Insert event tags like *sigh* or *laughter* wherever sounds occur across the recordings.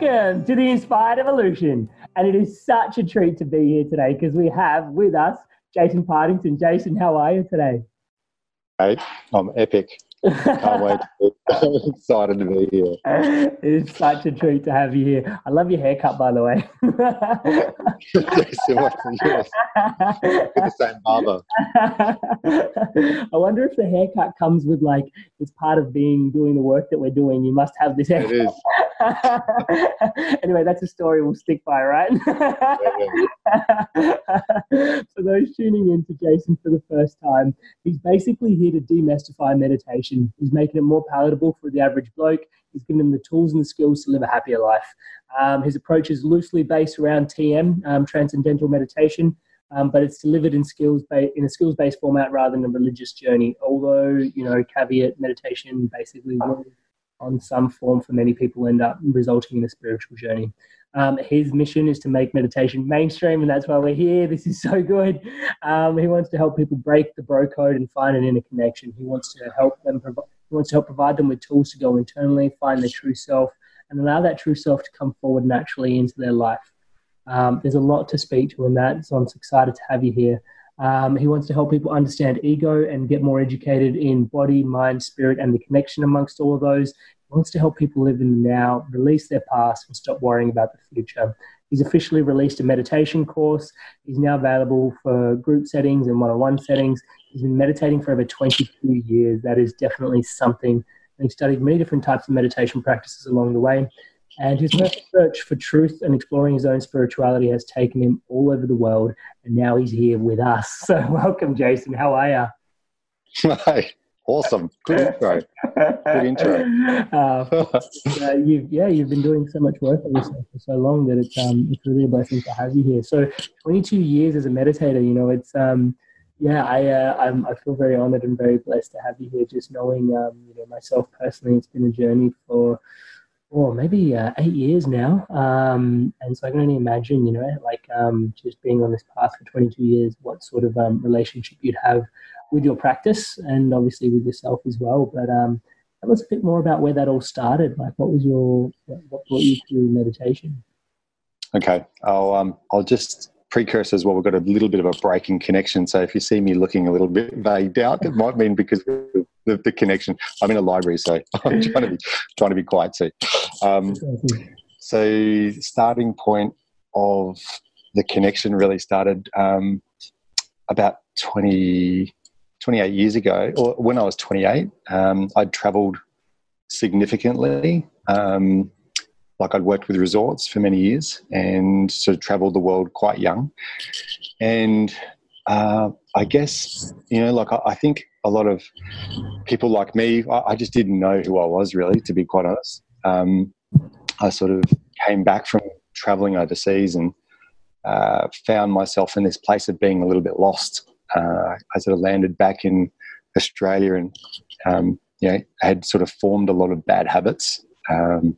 Welcome to the Inspired Evolution. And it is such a treat to be here today because we have with us Jason Partington. Jason, how are you today? Hey, I'm epic. Can't wait. *laughs* I'm excited to be here. *laughs* It is such a treat to have you here. I love your haircut, by the way. The same barber. *laughs* I wonder if the haircut comes with like it's part of being doing the work that we're doing. You must have this haircut. It is. *laughs* anyway, that's a story we'll stick by, right? *laughs* for those tuning in to Jason for the first time, he's basically here to demystify meditation. He's making it more palatable for the average bloke. He's giving them the tools and the skills to live a happier life. Um, his approach is loosely based around TM, um, transcendental meditation, um, but it's delivered in skills ba- in a skills based format rather than a religious journey. Although you know, caveat meditation basically on some form for many people end up resulting in a spiritual journey. Um, his mission is to make meditation mainstream, and that's why we're here. This is so good. Um, he wants to help people break the bro code and find an inner connection. He wants to help them. He wants to help provide them with tools to go internally, find their true self, and allow that true self to come forward naturally into their life. Um, there's a lot to speak to in that, so I'm excited to have you here. Um, he wants to help people understand ego and get more educated in body, mind, spirit, and the connection amongst all of those. He wants to help people live in the now, release their past, and stop worrying about the future. He's officially released a meditation course. He's now available for group settings and one on one settings. He's been meditating for over 22 years. That is definitely something. And he's studied many different types of meditation practices along the way. And his search for truth and exploring his own spirituality has taken him all over the world. And now he's here with us. *laughs* So, welcome, Jason. How are you? Hi. awesome. Good intro. Good intro. *laughs* Uh, *laughs* uh, you've, yeah, you've been doing so much work on yourself for so long that it's um, it's really a blessing to have you here. So, 22 years as a meditator, you know, it's um, yeah, I uh, I'm, I feel very honored and very blessed to have you here. Just knowing, um, you know, myself personally, it's been a journey for oh maybe uh, eight years now, um, and so I can only imagine, you know, like um, just being on this path for 22 years, what sort of um, relationship you'd have with your practice and obviously with yourself as well. But um, tell us a bit more about where that all started. Like, what was your what brought you to meditation? Okay, I'll um, I'll just precursor as well. We've got a little bit of a breaking connection, so if you see me looking a little bit vagued out, it might mean because the, the connection. I'm in a library, so *laughs* I'm trying to be trying to be quiet. Um, so starting point of the connection really started um, about 20, 28 years ago, or when I was 28. Um, I'd travelled significantly. Um, like I'd worked with resorts for many years and sort of traveled the world quite young. And uh, I guess, you know, like I, I, think a lot of people like me, I, I, just didn't know who I was really, to be quite honest. Um, I sort of came back from traveling overseas and uh, found myself in this place of being a little bit lost. Uh, I sort of landed back in Australia and, um, you know, had sort of formed a lot of bad habits. Um,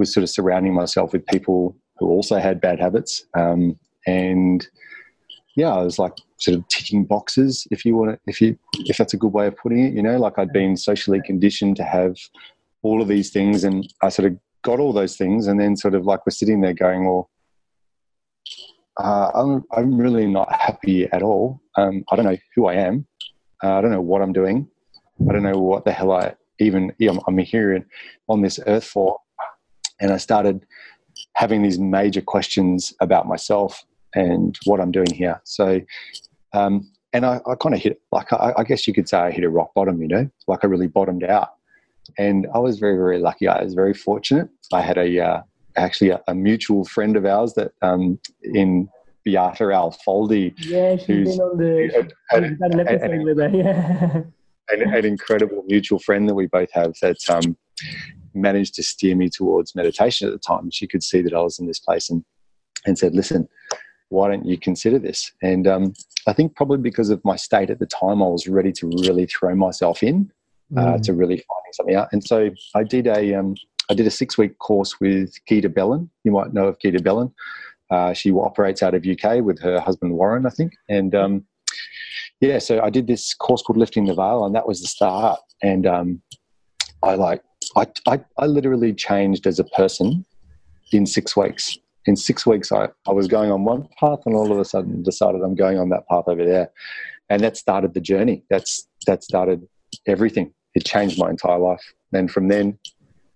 was sort of surrounding myself with people who also had bad habits. Um, and yeah, I was like sort of ticking boxes, if you want to, if you, if that's a good way of putting it, you know, like I'd been socially conditioned to have all of these things and I sort of got all those things and then sort of like we're sitting there going, well, uh, I'm, I'm really not happy at all. Um, I don't know who I am. Uh, I don't know what I'm doing. I don't know what the hell I even you know, I'm here on this earth for. And I started having these major questions about myself and what I'm doing here. So, um, and I, I kind of hit, like, I, I, guess you could say I hit a rock bottom, you know, like I really bottomed out. And I was very, very lucky. I was very fortunate. I had a, uh, actually a, a, mutual friend of ours that um, in Beata Alfoldi. Yeah, she's been on the, an episode and, with her, yeah. An, an, incredible mutual friend that we both have that um, managed to steer me towards meditation at the time. She could see that I was in this place and, and said, listen, why don't you consider this? And um, I think probably because of my state at the time, I was ready to really throw myself in uh, mm. to really finding something out. And so I did a, um, I did a six week course with Gita Bellin. You might know of Gita Bellin. Uh, she operates out of UK with her husband Warren, I think. And um, yeah, so I did this course called Lifting the Veil, and that was the start. And um, I like I, I, I literally changed as a person in six weeks. In six weeks, I, I was going on one path and all of a sudden decided I'm going on that path over there. And that started the journey. That's That started everything. It changed my entire life. And from then,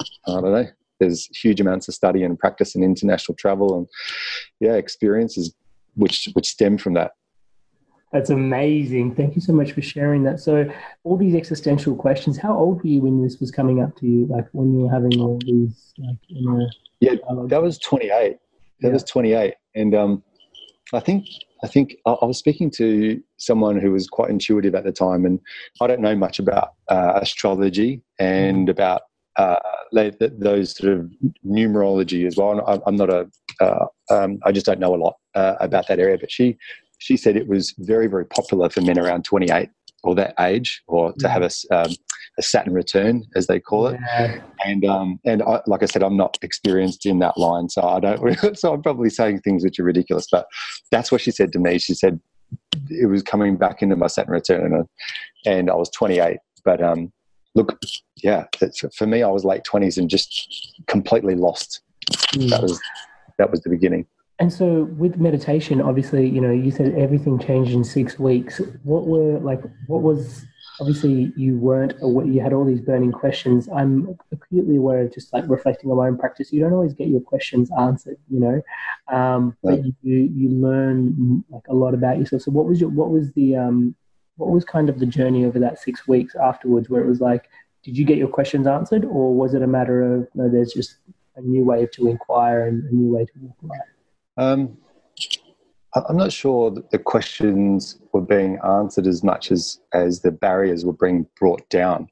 I don't know, there's huge amounts of study and practice and international travel and, yeah, experiences which, which stem from that. That's amazing. Thank you so much for sharing that. So, all these existential questions. How old were you when this was coming up to you? Like when you were having all these, like inner. Yeah, that was 28. That yeah. was 28, and um, I think I think I, was speaking to someone who was quite intuitive at the time, and I don't know much about uh, astrology and mm. about uh, those sort of numerology as well. I'm, I'm not a, uh, um, I just don't know a lot uh, about that area. But she she said it was very, very popular for men around 28 or that age, or to have a, um, a Saturn return, as they call it. Yeah. And um, and I, like I said, I'm not experienced in that line, so I don't. *laughs* so I'm probably saying things which are ridiculous, but that's what she said to me. She said it was coming back into my Saturn return, and, and I was 28. But um, look, yeah, for me, I was late 20s and just completely lost. Mm. That was that was the beginning. And so, with meditation, obviously, you know, you said everything changed in six weeks. What were like? What was obviously you weren't you had all these burning questions. I'm acutely aware of just like reflecting on my own practice. You don't always get your questions answered, you know, um, but you you learn like a lot about yourself. So, what was your what was the um, what was kind of the journey over that six weeks afterwards, where it was like, did you get your questions answered, or was it a matter of no, there's just a new way to inquire and a new way to walk life? Um, I'm not sure that the questions were being answered as much as, as the barriers were being brought down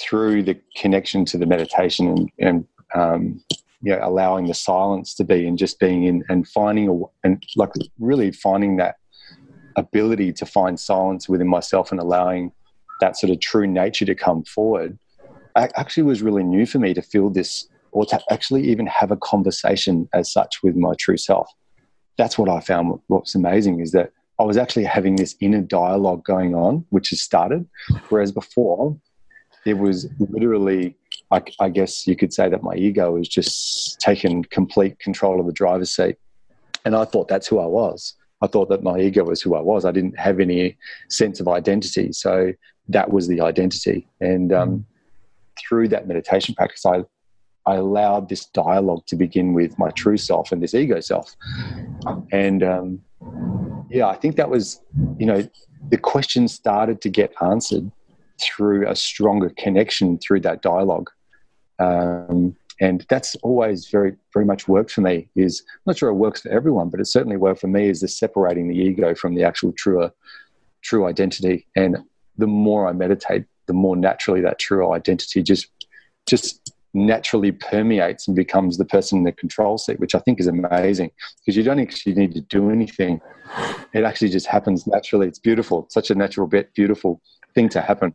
through the connection to the meditation and, and um, you know, allowing the silence to be and just being in and finding a, and like really finding that ability to find silence within myself and allowing that sort of true nature to come forward actually was really new for me to feel this or to actually even have a conversation as such with my true self. That's what I found what's amazing is that I was actually having this inner dialogue going on, which has started. Whereas before, it was literally, I, I guess you could say that my ego was just taking complete control of the driver's seat. And I thought that's who I was. I thought that my ego was who I was. I didn't have any sense of identity. So that was the identity. And um, mm. through that meditation practice, I I allowed this dialogue to begin with my true self and this ego self. And um, yeah, I think that was, you know, the questions started to get answered through a stronger connection through that dialogue. Um, and that's always very very much worked for me is I'm not sure it works for everyone but it certainly worked for me is the separating the ego from the actual truer, true identity and the more i meditate the more naturally that true identity just just naturally permeates and becomes the person in the control seat which i think is amazing because you don't actually need to do anything. It actually just happens naturally. It's beautiful. It's such a natural bit beautiful thing to happen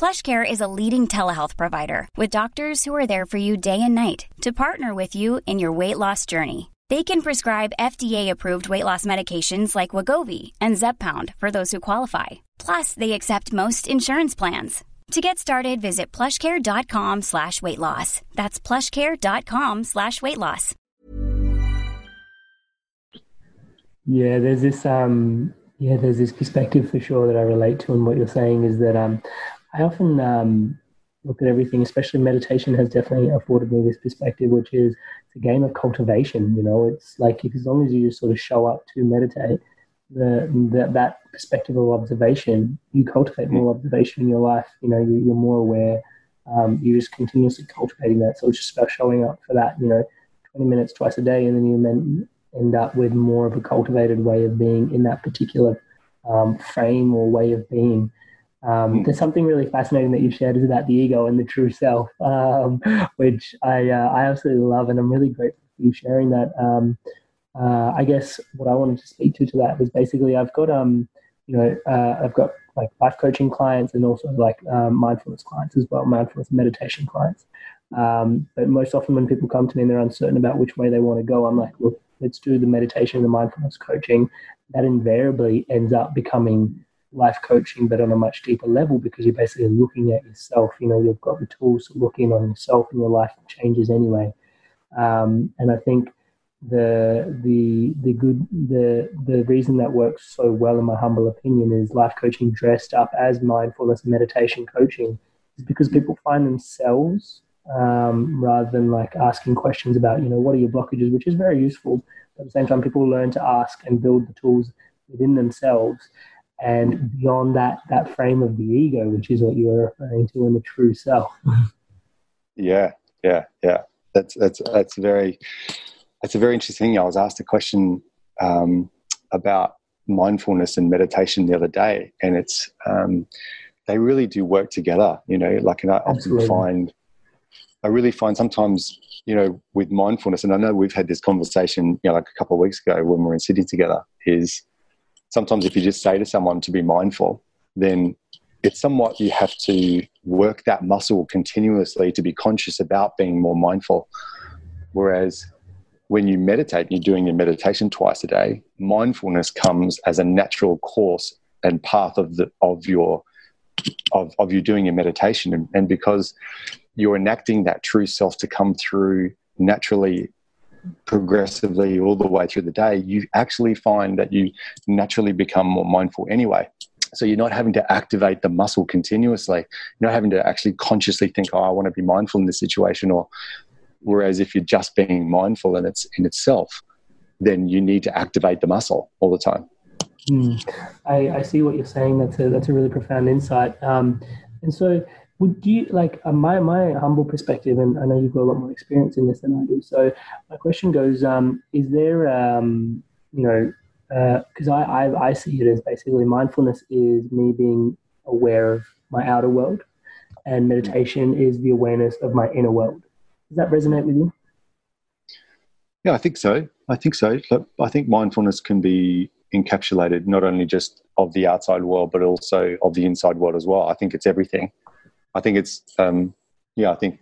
PlushCare is a leading telehealth provider with doctors who are there for you day and night to partner with you in your weight loss journey. They can prescribe FDA-approved weight loss medications like Wegovy and Zepbound for those who qualify. Plus, they accept most insurance plans. To get started, visit plushcare.com slash weight loss. That's plushcare.com slash weight loss. Yeah, there's this um yeah, there's this perspective for sure that I relate to and what you're saying is that um I often um, look at everything, especially meditation has definitely afforded me this perspective, which is it's a game of cultivation. You know, it's like as long as you just sort of show up to meditate, the, the that perspective of observation, you cultivate more observation in your life. You know, you, are more aware. Um, you're just continuously cultivating that. So it's just about showing up for that. You know, 20 minutes twice a day, and then you end up with more of a cultivated way of being in that particular um, frame or way of being. Um, hmm. there's something really fascinating that you shared is about the ego and the true self, *laughs* um, which I uh, I absolutely love, and I'm really grateful for you sharing that. Um, uh, I guess what I wanted to speak to to that was basically I've got um you know uh, I've got like life coaching clients and also like um, mindfulness clients as well, mindfulness meditation clients. Um, but most often when people come to me and they're uncertain about which way they want to go, I'm like, look, let's do the meditation and the mindfulness coaching. That invariably ends up becoming life coaching, but on a much deeper level because you're basically looking at yourself. You know, you've got the tools to look in on yourself, and your life changes anyway. Um, and I think the the the good the the reason that works so well, in my humble opinion, is life coaching dressed up as mindfulness meditation coaching, is because people find themselves um, rather than like asking questions about you know what are your blockages, which is very useful. But at the same time, people learn to ask and build the tools within themselves and beyond that that frame of the ego which is what you were referring to in the true self. Yeah yeah yeah. That's that's that's very that's a very interesting thing. I was asked a question um, about mindfulness and meditation the other day and it's um, they really do work together you know like and i Absolutely. often find i really find sometimes you know with mindfulness and i know we've had this conversation you know like a couple of weeks ago when we were in sydney together is sometimes if you just say to someone to be mindful, then it's somewhat you have to work that muscle continuously to be conscious about being more mindful. Whereas when you meditate, and you're doing your meditation twice a day, mindfulness comes as a natural course and path of the of your of, of you doing your meditation and, and because you're enacting that true self to come through naturally progressively all the way through the day, you actually find that you naturally become more mindful anyway. So you're not having to activate the muscle continuously. You're not having to actually consciously think, "Oh, I want to be mindful in this situation." Or whereas if you're just being mindful in its in itself, then you need to activate the muscle all the time. Mm. I, I, see what you're saying. That's a that's a really profound insight. Um, and so would you like uh, my my humble perspective and i know you've got a lot more experience in this than i do so my question goes um, is there um, you know because uh, I, I, I see it as basically mindfulness is me being aware of my outer world and meditation is the awareness of my inner world. Does that resonate with you? Yeah i think so. I think so. I think mindfulness can be encapsulated not only just of the outside world but also of the inside world as well. I think it's everything I think it's um, yeah, I think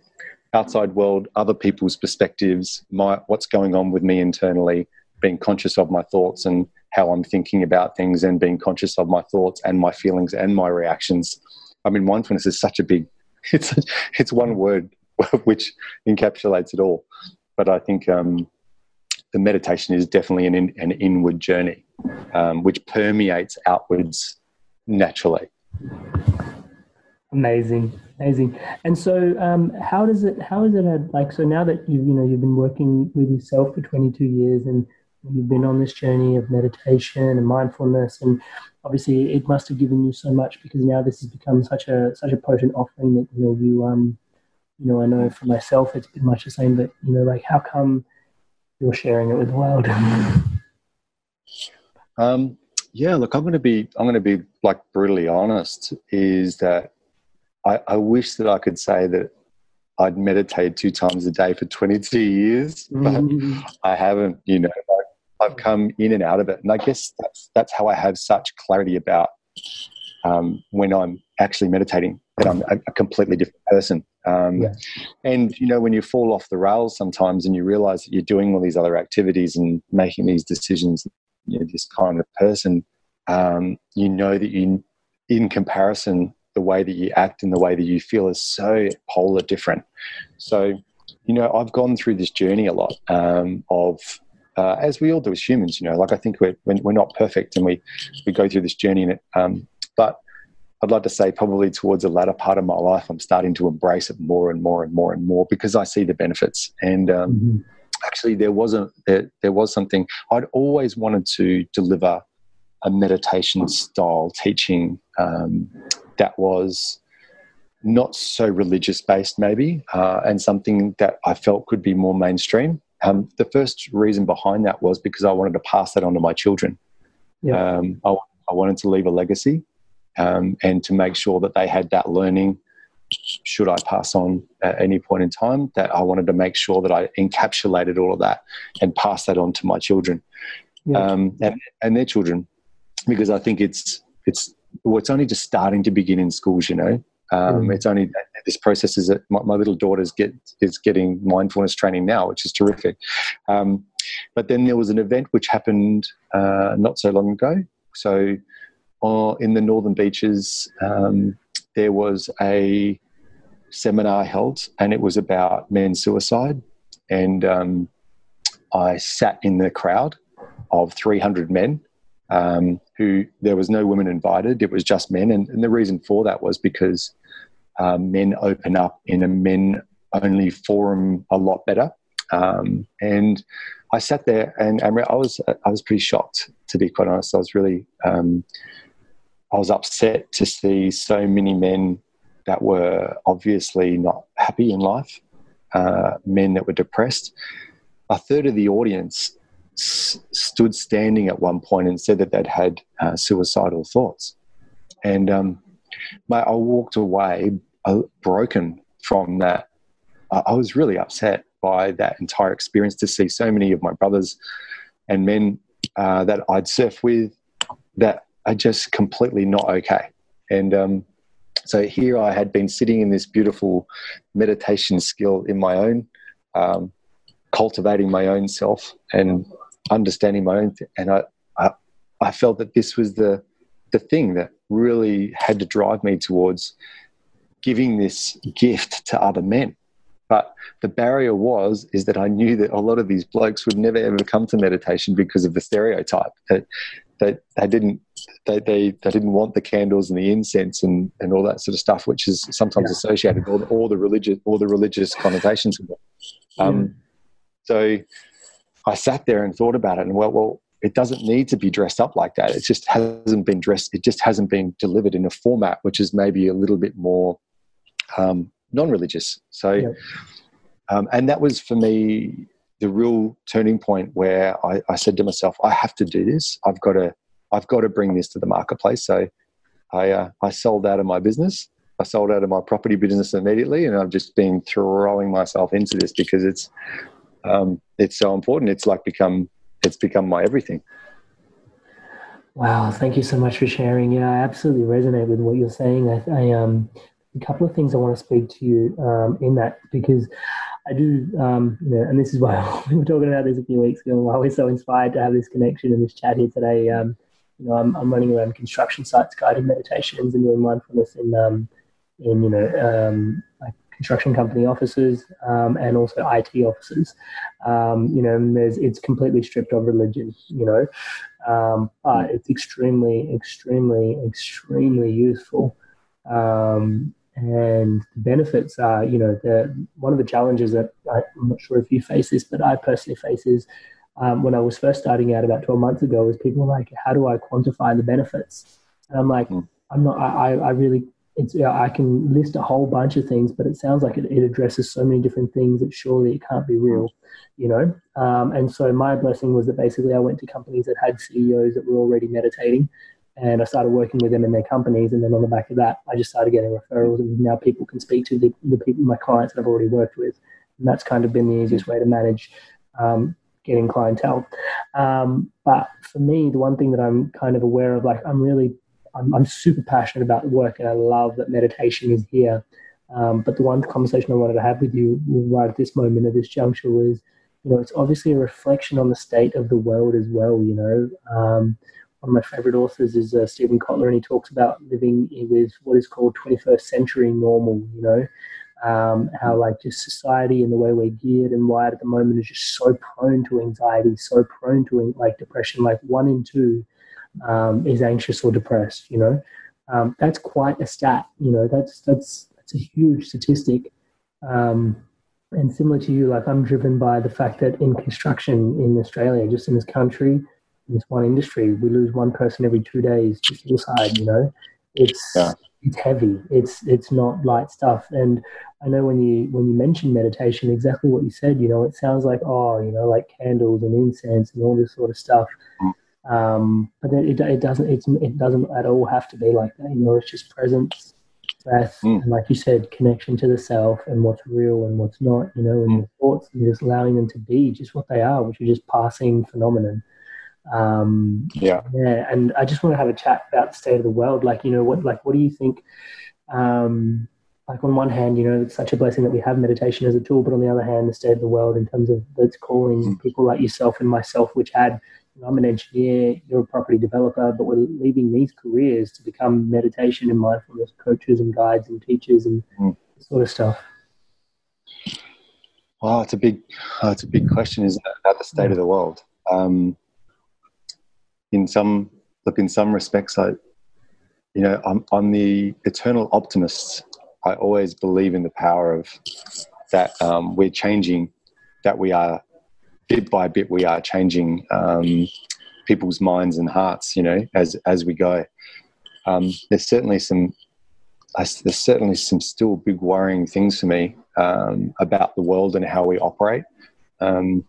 outside world, other people's perspectives, my what's going on with me internally, being conscious of my thoughts and how I'm thinking about things and being conscious of my thoughts and my feelings and my reactions. I mean, mindfulness is such a big, *laughs* it's, it's one word *laughs* which encapsulates it all. But I think um, the meditation is definitely an, in, an inward journey, um, which permeates outwards naturally. Amazing, amazing. And so, um, how does it? How is it? like so now that you you know you've been working with yourself for 22 years and you've been on this journey of meditation and mindfulness, and obviously it must have given you so much because now this has become such a such a potent offering that you know you um you know I know for myself it's been much the same. But you know, like how come you're sharing it with the world? *laughs* um, yeah, look, I'm going to be I'm going to be like brutally honest. Is that I, I wish that I could say that I'd meditate two times a day for 22 years, but mm. I haven't. You know, I've come in and out of it, and I guess that's that's how I have such clarity about um, when I'm actually meditating that I'm a, a completely different person. Um, yeah. And you know, when you fall off the rails sometimes, and you realize that you're doing all these other activities and making these decisions, you're this kind of person. Um, you know that you, in comparison, the way that you act and the way that you feel is so polar different. So, you know, I've gone through this journey a lot um, of, uh, as we all do as humans, you know, like I think we're, we're not perfect and we, we go through this journey. And it, um, but I'd like to say probably towards the latter part of my life, I'm starting to embrace it more and more and more and more because I see the benefits. And um, mm-hmm. actually, there was a there, there was something I'd always wanted to deliver a meditation style teaching um, that was not so religious based, maybe, uh, and something that I felt could be more mainstream. Um, the first reason behind that was because I wanted to pass that on to my children. Yeah. Um, I, I, wanted to leave a legacy um, and to make sure that they had that learning. Should I pass on at any point in time, that I wanted to make sure that I encapsulated all of that and pass that on to my children yeah. Um, and, and their children, because I think it's it's well, it's only just starting to begin in schools, you know. Um, mm. It's only this process is that my, my, little daughter's get is getting mindfulness training now, which is terrific. Um, but then there was an event which happened uh, not so long ago. So, uh, in the Northern Beaches, um, there was a seminar held, and it was about men's suicide. And um, I sat in the crowd of 300 men um, who there was no women invited. It was just men, and, and the reason for that was because um, men open up in a men-only forum a lot better. Um, and I sat there, and, and, I was I was pretty shocked, to be quite honest. I was really um, I was upset to see so many men that were obviously not happy in life, uh, men that were depressed. A third of the audience stood standing at one point and said that they'd had uh, suicidal thoughts. And um, I walked away uh, broken from that. I was really upset by that entire experience to see so many of my brothers and men uh, that I'd surf with that are just completely not okay. And um, so here I had been sitting in this beautiful meditation skill in my own, um, cultivating my own self and understanding my own, th- and I, I, I felt that this was the the thing that really had to drive me towards giving this gift to other men. But the barrier was is that I knew that a lot of these blokes would never ever come to meditation because of the stereotype that that they didn't they, they, they didn't want the candles and the incense and, and all that sort of stuff, which is sometimes associated with all the, all the religious all the religious connotations. Um. So I sat there and thought about it, and well, well, it doesn't need to be dressed up like that. It just hasn't been dressed. It just hasn't been delivered in a format which is maybe a little bit more um, non-religious. So, yeah. um, and that was for me the real turning point where I, I, said to myself, I have to do this. I've got to, I've got to bring this to the marketplace. So, I uh, I sold out of my business. I sold out of my property business immediately, and I've just been throwing myself into this because it's um, it's so important. It's like become it's become my everything. Wow, thank you so much for sharing. Yeah, I absolutely resonate with what you're saying. I, I um, a couple of things I want to speak to you um, in that because I do, um, you know, and this is why *laughs* we were talking about this a few weeks ago, why we're so inspired to have this connection and this chat here today. Um, you know, I'm, I'm running around construction sites, guided meditations, and doing mindfulness in, um, in you know, um, construction company offices um, and also IT offices. Um, you know, there's it's completely stripped of religion. You know, um, but it's extremely, extremely, extremely useful. Um, and the benefits are, you know, the, one of the challenges that I, I'm not sure if you face this, but I personally face is um, when I was first starting out about 12 months ago, is people were like, how do I quantify the benefits? And I'm like, mm. I'm not, I, I really, it's, I can list a whole bunch of things, but it sounds like it, it addresses so many different things that surely it can't be real, you know? Um, and so my blessing was that basically I went to companies that had CEOs that were already meditating and I started working with them in their companies. And then on the back of that, I just started getting referrals, and now people can speak to the, the people, my clients that I've already worked with. And that's kind of been the easiest way to manage um, getting clientele. Um, but for me, the one thing that I'm kind of aware of, like, I'm really, I'm, I'm super passionate about work, and I love that meditation is here. Um, but the one conversation I wanted to have with you right at this moment, at this juncture, was, you know, it's obviously a reflection on the state of the world as well. You know, um, one of my favorite authors is uh, Steven Kotler, and he talks about living with what is called 21st century normal, you know, um, how like just society and the way we're geared and wired at the moment is just so prone to anxiety, so prone to like depression. Like one in two um, is anxious or depressed, you know. Um, that's quite a stat, you know, that's, that's, that's a huge statistic. Um, and similar to you, like I'm driven by the fact that in construction in Australia, just in this country, in this one industry. We lose one person every two days to suicide. You know, it's yeah. it's heavy. It's it's not light stuff. And I know when you when you mentioned meditation, exactly what you said. You know, it sounds like oh, you know, like candles and incense and all this sort of stuff. Mm. Um, but it, it doesn't it's, it doesn't at all have to be like that. You know, it's just presence, breath, mm. and like you said, connection to the self and what's real and what's not. You know, and mm. your thoughts and just allowing them to be just what they are, which are just passing phenomenon. Um, yeah, yeah. And I just want to have a chat about the state of the world. Like, you know, what like what do you think? Um, like on one hand, you know, it's such a blessing that we have meditation as a tool, but on the other hand, the state of the world in terms of its calling mm. people like yourself and myself, which had, I'm an engineer, you're a property developer, but we're leaving these careers to become meditation and mindfulness coaches and guides and teachers and mm. sort of stuff. Well, it's a big, oh, it's a big question, isn't it, about the state of the world? Um, in some look in some respects i you know i'm, I'm the eternal optimist i always believe in the power of that um, we're changing that we are bit by bit we are changing um, people's minds and hearts you know as as we go um, there's certainly some there's certainly some still big worrying things for me um, about the world and how we operate um,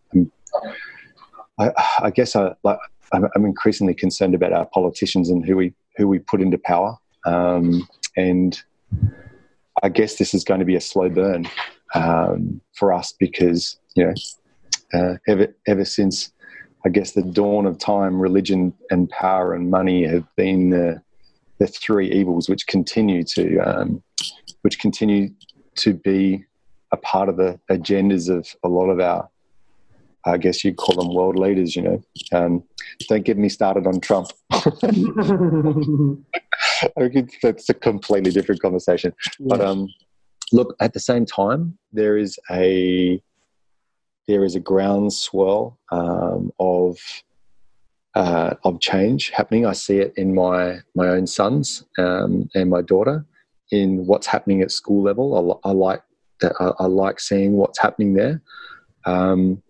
I, I, guess I like I'm, I'm, increasingly concerned about our politicians and who we who we put into power. Um, and I guess this is going to be a slow burn um, for us because you know uh, ever ever since I guess the dawn of time, religion and power and money have been the the three evils which continue to um, which continue to be a part of the agendas of a lot of our I guess you'd call them world leaders, you know. Um, don't get me started on Trump. *laughs* that's a completely different conversation. Yeah. But um, look, at the same time, there is a there is a groundswell um, of uh, of change happening. I see it in my my own sons um, and my daughter in what's happening at school level. I, I like that. I, I, like seeing what's happening there. Um,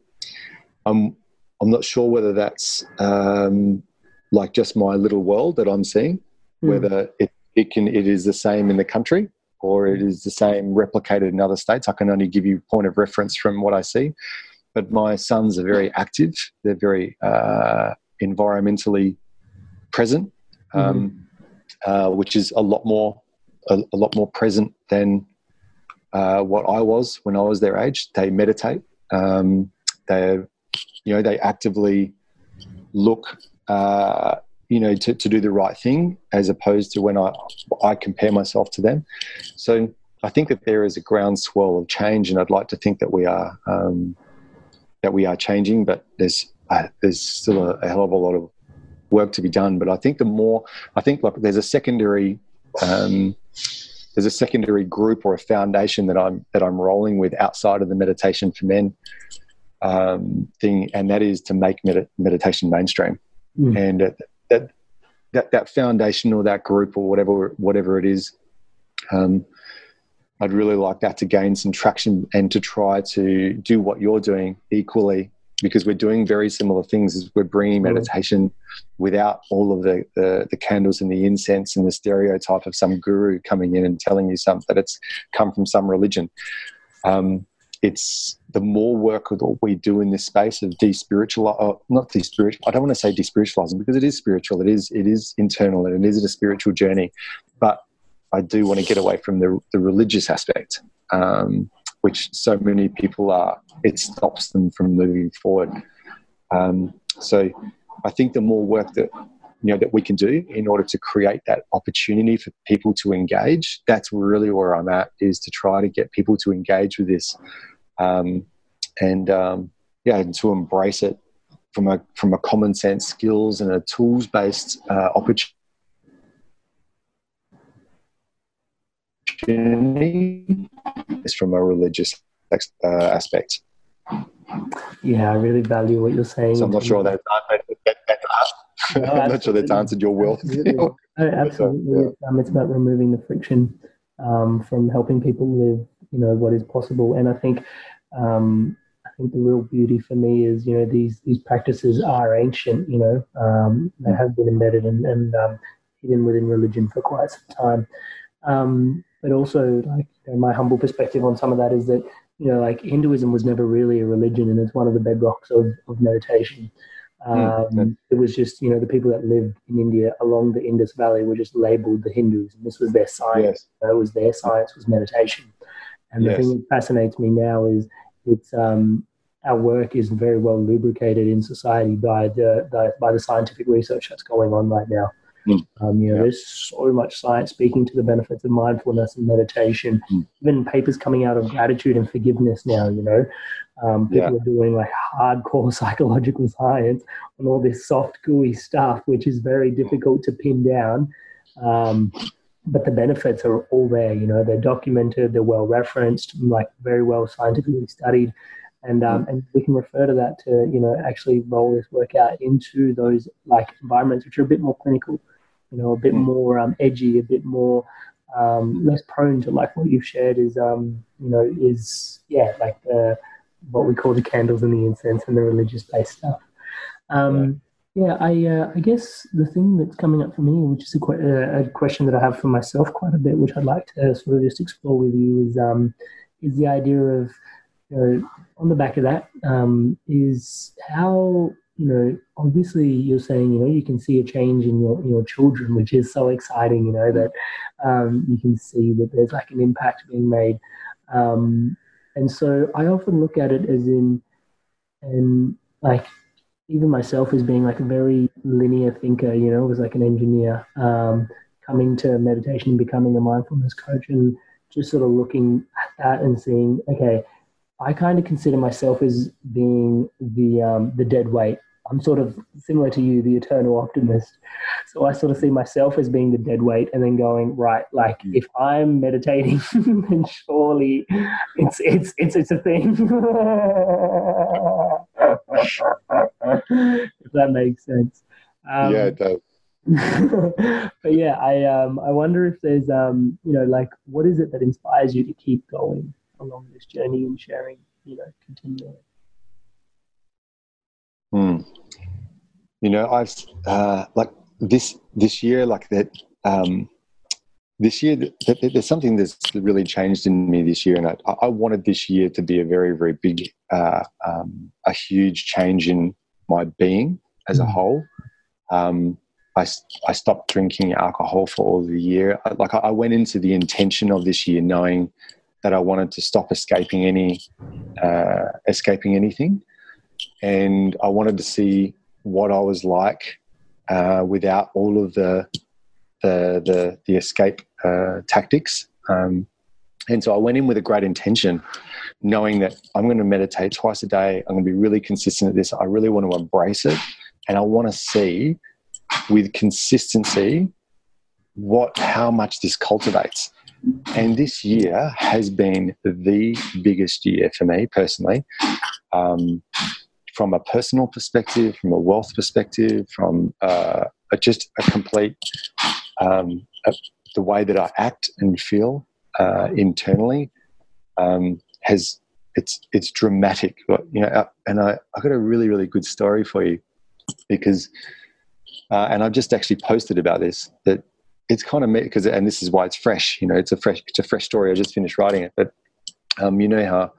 I'm I'm not sure whether that's um, like just my little world that I'm seeing, mm. whether it, it can it is the same in the country or it is the same replicated in other states. I can only give you point of reference from what I see. But my sons are very active. They're very uh, environmentally present, um, mm. uh, which is a lot more a, a lot more present than uh, what I was when I was their age. They meditate. Um, they're you know they actively look uh, you know to, to do the right thing as opposed to when I I compare myself to them. So I think that there is a groundswell of change, and I'd like to think that we are um, that we are changing, but there's uh, there's still a, a, hell of a lot of work to be done. But I think the more I think like there's a secondary um, there's a secondary group or a foundation that I'm that I'm rolling with outside of the meditation for men um, thing, and that is to make med- meditation mainstream. Mm. And that that that foundation or that group or whatever whatever it is. Um, I'd really like that to gain some traction and to try to do what you're doing equally because we're doing very similar things as we're bringing mm. meditation without all of the, the, the, candles and the incense and the stereotype of some guru coming in and telling you something that it's come from some religion. Um, it's the more work that we do in this space of despiritual, uh, not despiritual. I don't want to say despiritualizing because it is spiritual. It is it is internal and it is a spiritual journey. I do want to get away from the the religious aspect, um, which so many people are. It stops them from moving forward. Um, so I think the more work that you know that we can do in order to create that opportunity for people to engage that's really where i'm at is to try to get people to engage with this um, and um, yeah, and to embrace it from a from a common sense skills and a tools based uh, opportunity is from a religious uh, aspect. Yeah, I really value what you're saying. So I'm not sure that, that, that, that no, *laughs* I'm not sure that's answered your will. Absolutely, no, absolutely. *laughs* yeah. um, it's about removing the friction um, from helping people live, you know, what is possible. And I think um, I think the real beauty for me is, you know, these these practices are ancient. You know, um, they have been embedded and, and um, hidden within religion for quite some time. But also, like you know, my humble perspective on some of that is that you know, like Hinduism was never really a religion, and it's one of the bedrocks of, of meditation. Hmm, um, It was just, you know, the people that lived in India along the Indus Valley were just labeled the Hindus, and this was their science. Yes. It was their science was meditation. And yes. the thing that fascinates me now is it's um, our work is very well lubricated in society by the, the by the scientific research that's going on right now. Mm. Um, you know, yeah. there's so much science speaking to the benefits of mindfulness and meditation. Mm. Even papers coming out of gratitude and forgiveness now. You know, um, people yeah. are doing like hardcore *laughs* psychological science on all this soft, gooey stuff, which is very difficult to pin down. Um, but the benefits are all there. You know, they're documented, they're well referenced, like very well scientifically studied, and um, and we can refer to that to you know actually roll this work out into those like environments which are a bit more clinical, you know, a bit mm. more um, edgy, a bit more um, less prone to like what you've shared is um, you know is yeah like the what we call the candles and the incense and the religious based stuff. Um, yeah, I uh, I guess the thing that's coming up for me, which is a, qu- uh, a, question that I have for myself quite a bit, which I'd like to sort of just explore with you, is um, is the idea of you know, on the back of that um, is how you know obviously you're saying you know you can see a change in your in your children, which is so exciting. You know that um, you can see that there's like an impact being made, um, and so I often look at it as in and like even myself as being like a very linear thinker, you know, was like an engineer, um, coming to meditation and becoming a mindfulness coach and just sort of looking at that and seeing, okay, I kind of consider myself as being the um, the dead weight. I'm sort of similar to you, the eternal optimist. So I sort of see myself as being the dead weight and then going, right, like mm. if I'm meditating, *laughs* then surely it's it's it's it's a thing. *laughs* if that makes sense. Um, yeah, it does. *laughs* but yeah, I um I wonder if there's um you know like what is it that inspires you to keep going along this journey and sharing you know continually. Hmm. You know, I've uh, like this this year, like that. Um, this year, th- th- there's something that's really changed in me this year, and I, I wanted this year to be a very, very big, uh, um, a huge change in my being as a mm. whole. Um, I, I stopped drinking alcohol for all the year. Like I went into the intention of this year knowing that I wanted to stop escaping any, uh, escaping anything, and I wanted to see what I was like uh, without all of the the the, the escape uh, tactics. Um, And so I went in with a great intention, knowing that I'm going to meditate twice a day. I'm going to be really consistent at this. I really want to embrace it. And I want to see with consistency what how much this cultivates. And this year has been the biggest year for me personally. Um, from a personal perspective, from a wealth perspective, from uh, a, just a complete um, a, the way that I act and feel uh, internally um, has it's it's dramatic. You know, uh, and I I got a really really good story for you because, uh, and I've just actually posted about this that it's kind of because and this is why it's fresh. You know, it's a fresh it's a fresh story. I just finished writing it, but um, you know how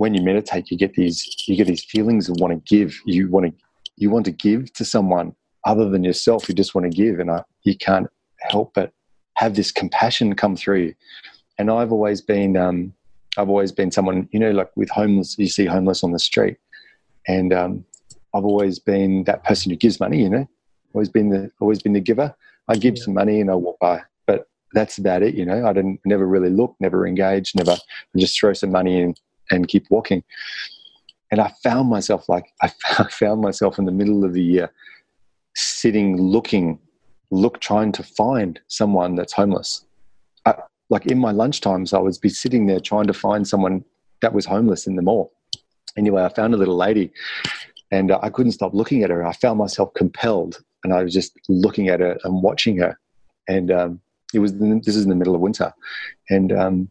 when you meditate, you get these you get these feelings of want to give. You want to you want to give to someone other than yourself. You just want to give, and I, you can't help but have this compassion come through and I've always been, um, I've always been someone, you know, like with homeless, you see homeless on the street, and um, I've always been that person who gives money. You know, always been the always been the giver. I give yeah. some money and I walk by, but that's about it. You know, I didn't never really look, never engage, never I just throw some money in and keep walking. And I found myself like *laughs* I found myself in the middle of the year, sitting, looking, look, trying to find someone that's homeless. I, like in my lunch times, I would be sitting there trying to find someone that was homeless in the mall. Anyway, I found a little lady and I couldn't stop looking at her. I found myself compelled and I was just looking at her and watching her. And um, it was, this is in the middle of winter. And um,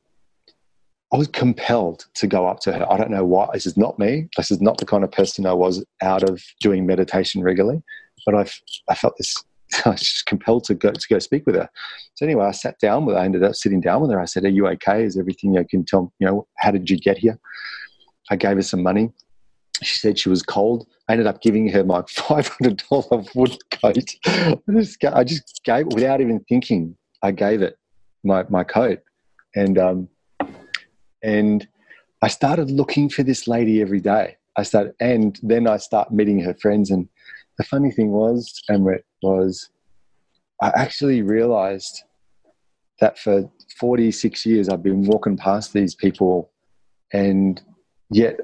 I was compelled to go up to her. I don't know why. This is not me. This is not the kind of person I was out of doing meditation regularly. But I, I felt this *laughs* I was just compelled to go to go speak with her. So anyway, I sat down with her. I ended up sitting down with her. I said, "Are you okay? Is everything you can tell? You know, how did you get here?" I gave her some money. She said she was cold. I ended up giving her my *laughs* five hundred dollar wood coat. I just, I just gave without even thinking. I gave it my my coat, and um, and I started looking for this lady every day. I started, and then I start meeting her friends. And the funny thing was, Amrit, was I actually realized that for 46 years I've been walking past these people, and yet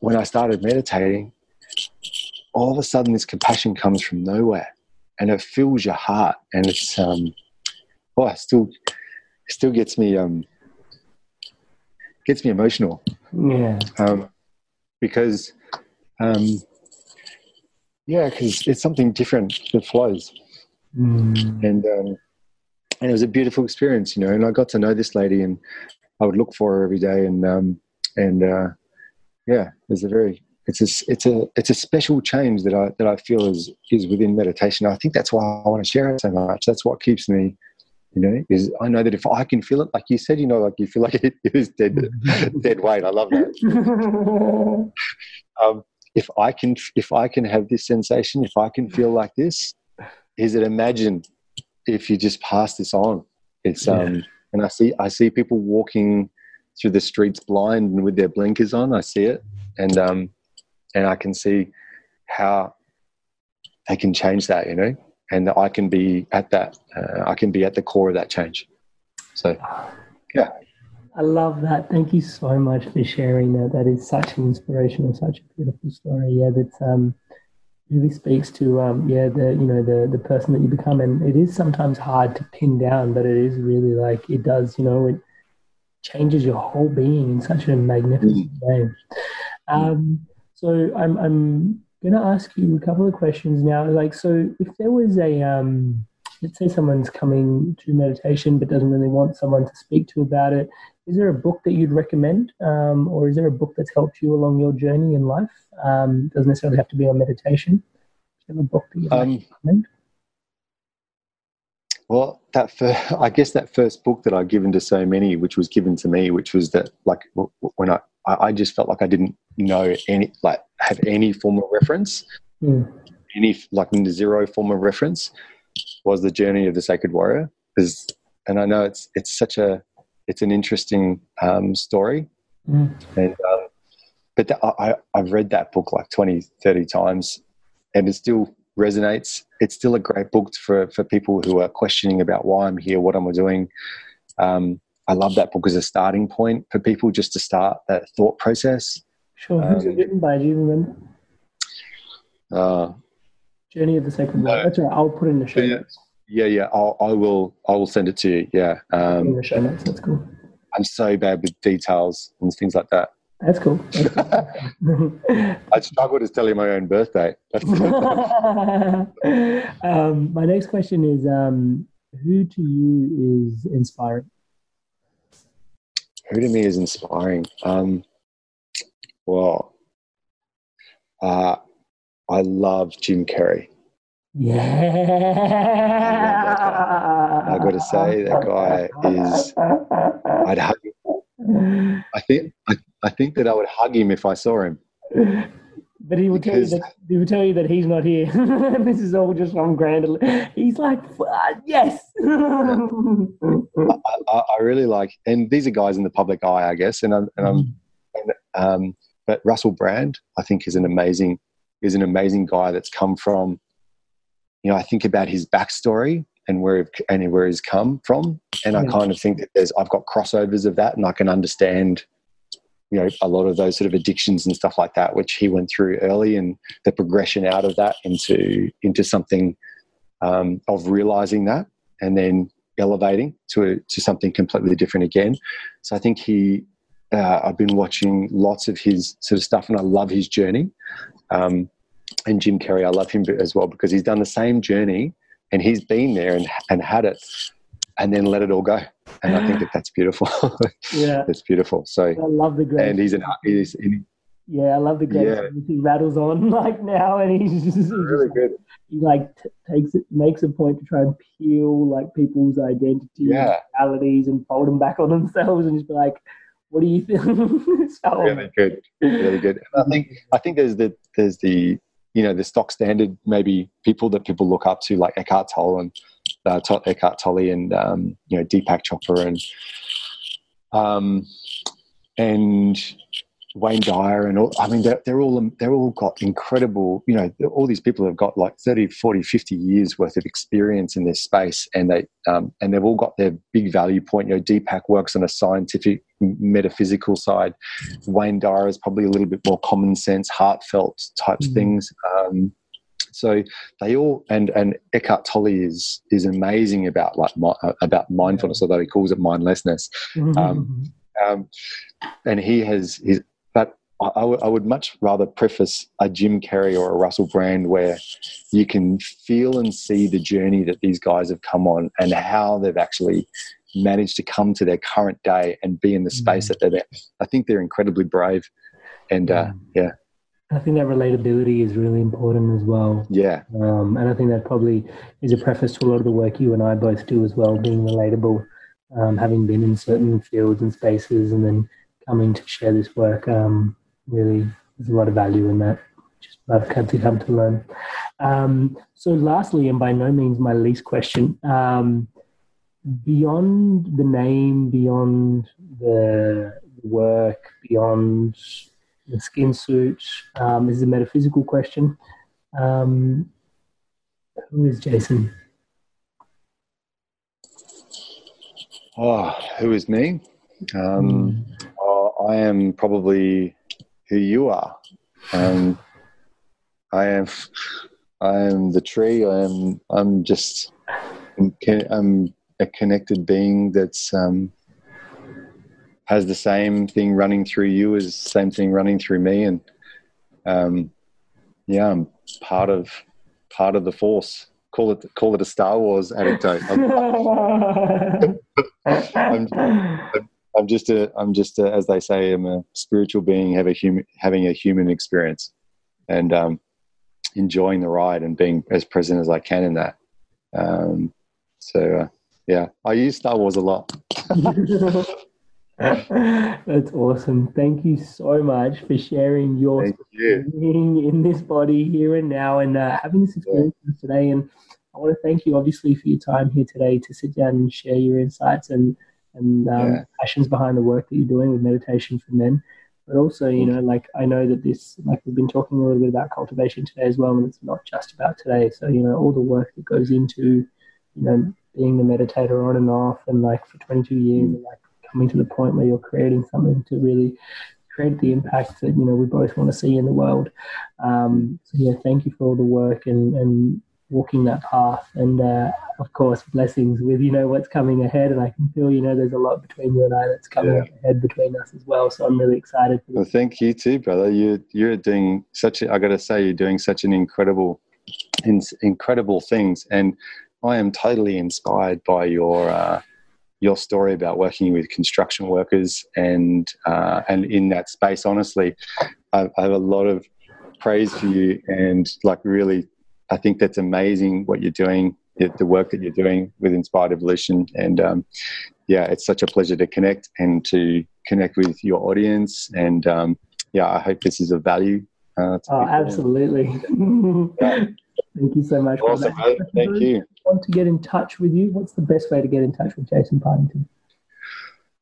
when I started meditating, all of a sudden this compassion comes from nowhere. And it fills your heart. And it's um oh it still still gets me um gets me emotional yeah um because um yeah, because it's something different that flows. Mm. And um, and it was a beautiful experience, you know. And I got to know this lady, and I would look for her every day, and um, and uh, yeah, it's a very it's a it's a it's a special change that I that I feel is is within meditation. I think that's why I want to share it so much. That's what keeps me, you know, is I know that if I can feel it, like you said, you know, like you feel like *laughs* it, is dead *laughs* dead weight. I love that. um, if I can if I can have this sensation, if I can feel like this, is it imagine if you just pass this on? It's yeah. um and I see I see people walking through the streets blind and with their blinkers on. I see it, and um and I can see how they can change that, you know, and I can be at that. Uh, I can be at the core of that change. So, yeah. I love that. Thank you so much for sharing that. That is such an inspirational, such a beautiful story. Yeah, that um, really speaks to um, yeah the you know the the person that you become, and it is sometimes hard to pin down, but it is really like it does. You know, it changes your whole being in such a magnificent mm. way. Um, so I'm I'm gonna ask you a couple of questions now. Like, so if there was a um, let's say someone's coming to meditation but doesn't really want someone to speak to about it is there a book that you'd recommend? Um, or is there a book that's helped you along your journey in life? Um, doesn't necessarily have to be on meditation. Is there a book that you'd um, recommend? Well that first, *laughs* i guess that first book that i've given to so many which was given to me which was that like when i i just felt like i didn't know any like have any form of reference mm. any like zero form of reference was the journey of the sacred warrior is and i know it's it's such a it's an interesting um, story mm. and um, but the, I, i've read that book like 20 30 times and it still resonates it's still a great book for for people who are questioning about why i'm here what am i doing um, I love that book as a starting point for people just to start that thought process. Sure. Who's it Um, written by? Do you remember? Uh, Journey of the Sacred War. That's right. I'll put it in the show Yeah. notes. yeah, yeah, I'll, I will. I will send it to you. Yeah, it in um, the show notes. That's cool. I'm so bad with details and things like that. That's cool. *laughs* That's cool. I struggle to tell you my own birthday. *laughs* um, my next question is um, who to you is inspiring? Who to me is inspiring? Um, well, uh, I love Jim Carrey. Yeah. I got to say, that guy is. I'd hug him. I think. I, I think that I would hug him if I saw him. But he will tell you that he will tell you that he's not here. *laughs* this is all just from Grand. He's like, "Uh, yes. I, I, I really like, and these are guys in the public eye, I guess. And I'm, and I'm, and, um, but Russell Brand, I think, is an amazing, is an amazing guy that's come from. You know, I think about his backstory and where and where he's come from, and I kind of think that there's I've got crossovers of that, and I can understand. You know, a lot of those sort of addictions and stuff like that, which he went through early, and the progression out of that into into something um, of realizing that, and then elevating to to something completely different again. So I think he, uh, I've been watching lots of his sort of stuff, and I love his journey. Um, and Jim Carrey, I love him as well because he's done the same journey, and he's been there and and had it, and then let it all go. And I think that that's beautiful. *laughs* yeah. it's beautiful. So, I love the great. and he's an he's yeah, I love the great. Yeah. He rattles on *laughs* like now, and he's just, he's really just good. he like t- takes it, makes a point to try and peel like people's identities, Yeah. realities, and fold them back on themselves, and just be like, "What do you think?" *laughs* so, really good, really good. And I think I think there's the there's the you know the stock standard maybe people that people look up to like Eckhart Tolle and uh, Eckhart Tolle and um, you know Deepak Chopra and um, and Wayne Dyer and all, I mean they're, they're all they're all got incredible you know all these people have got like 30 40 50 years worth of experience in this space and they um, and they've all got their big value point. You know Deepak works on a scientific metaphysical side. Wayne Dyer is probably a little bit more common sense heartfelt types Mhm. things. Um, so they all and and Eckhart Tolle is is amazing about like mi- about mindfulness although he calls it mindlessness. Um, um, and he has his I, I would- much rather preface a Jim Carrey or a Russell Brand where you can feel and see the journey that these guys have come on and how they've actually managed to come to their current day and be in the space that they're in. I think they're incredibly brave. And uh, yeah, I think that relatability is really important as well. yeah, Um, and I think that probably is a preface to a lot of the work you and I both do as well, being relatable, um, having been in certain fields and spaces and then coming to share this work. Um, really, there's a lot of value in that, just I've come to come to learn. Um, so, lastly, and by no means my least question, um, beyond the name, beyond the work, beyond the skin suit, um, this is a metaphysical question. Um, who is Jason? Oh, who is me? Um, oh, I am probably who you are. Um, I am. I am the tree. I am. I'm just. I'm, a connected being that's um, has the same thing running through you as the same thing running through me, and um, yeah, I'm part of part of the force. Call it call it a Star Wars anecdote. I'm, *laughs* I'm, I'm just a, I'm just a, as they say, I'm a spiritual being, have a human, having a human experience, and um, enjoying the ride and being as present as I can in that. Um, so uh, yeah, I use Star Wars a lot. *laughs* That's awesome. Thank you so much for sharing your you. being in this body here and now and uh, having this experience us today. And I want to thank you, obviously, for your time here today to sit down and share your insights and and um, Yeah. passions behind the work that you're doing with meditation for men. But also, you know, like I know that this, like we've been talking a little bit about cultivation today as well, and it's not just about today. So, you know, all the work that goes into, you know, being the meditator on and off, and like for 22 years, and like coming to the point where you're creating something to really create the impact that you know we both want to see in the world. Um, so yeah, thank you for all the work and, and walking that path, and uh, of course blessings with you know what's coming ahead. And I can feel you know there's a lot between you and I that's coming yeah. ahead between us as well. So I'm really excited. For well, thank you too, brother. You you're doing such. A, I got to say, you're doing such an incredible, in, incredible things, and I am totally inspired by your. Uh, your story about working with construction workers and uh, and in that space. Honestly, I, I have a lot of praise for you and like really, I think that's amazing what you're doing, the work that you're doing with Inspired Evolution, and um, yeah, it's such a pleasure to connect and to connect with your audience. And um, yeah, I hope this is of value. Uh, oh, absolutely. *laughs* Thank you so much. Awesome, Thank you want to get in touch with you, what's the best way to get in touch with Jason Partington?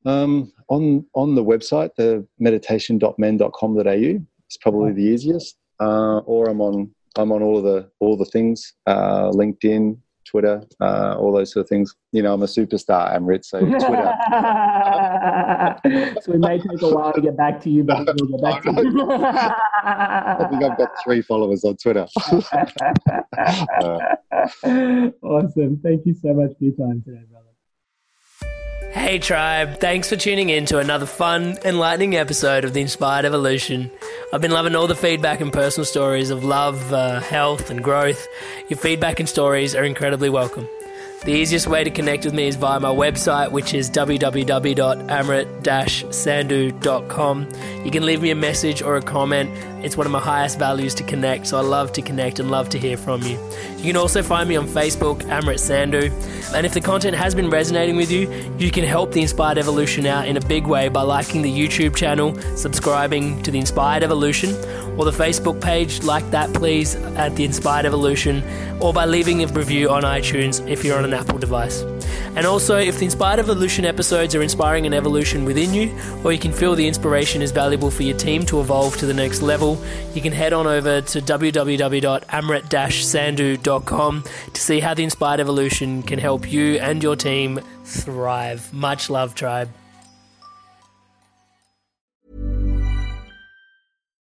Um, on on the website, the meditation.men.com.au is probably the easiest. Uh, or I'm on I'm on all of the all the things, uh, LinkedIn, Twitter, uh, all those sort of things. You know, I'm a superstar, Amrit, so *laughs* Twitter. so it may take a while to get back to you, but we'll get back to you. *laughs* I think I've got three followers on Twitter. *laughs* awesome. Thank you so much for your time today. Hey, tribe. Thanks for tuning in to another fun, enlightening episode of The Inspired Evolution. I've been loving all the feedback and personal stories of love, uh, health, and growth. Your feedback and stories are incredibly welcome. The easiest way to connect with me is via my website, which is www.amrit-sandhu.com. You can leave me a message or a comment. It's one of my highest values to connect, so I love to connect and love to hear from you. You can also find me on Facebook, Amrit Sandhu. And if the content has been resonating with you, you can help the Inspired Evolution out in a big way by liking the YouTube channel, subscribing to the Inspired Evolution, or the Facebook page, like that please, at The Inspired Evolution, or by leaving a review on iTunes if you're on an Apple device. And also, if the Inspired Evolution episodes are inspiring an evolution within you, or you can feel the inspiration is valuable for your team to evolve to the next level, you can head on over to www.amrit-sandhu.com to see how the Inspired Evolution can help you and your team thrive. Much love, tribe.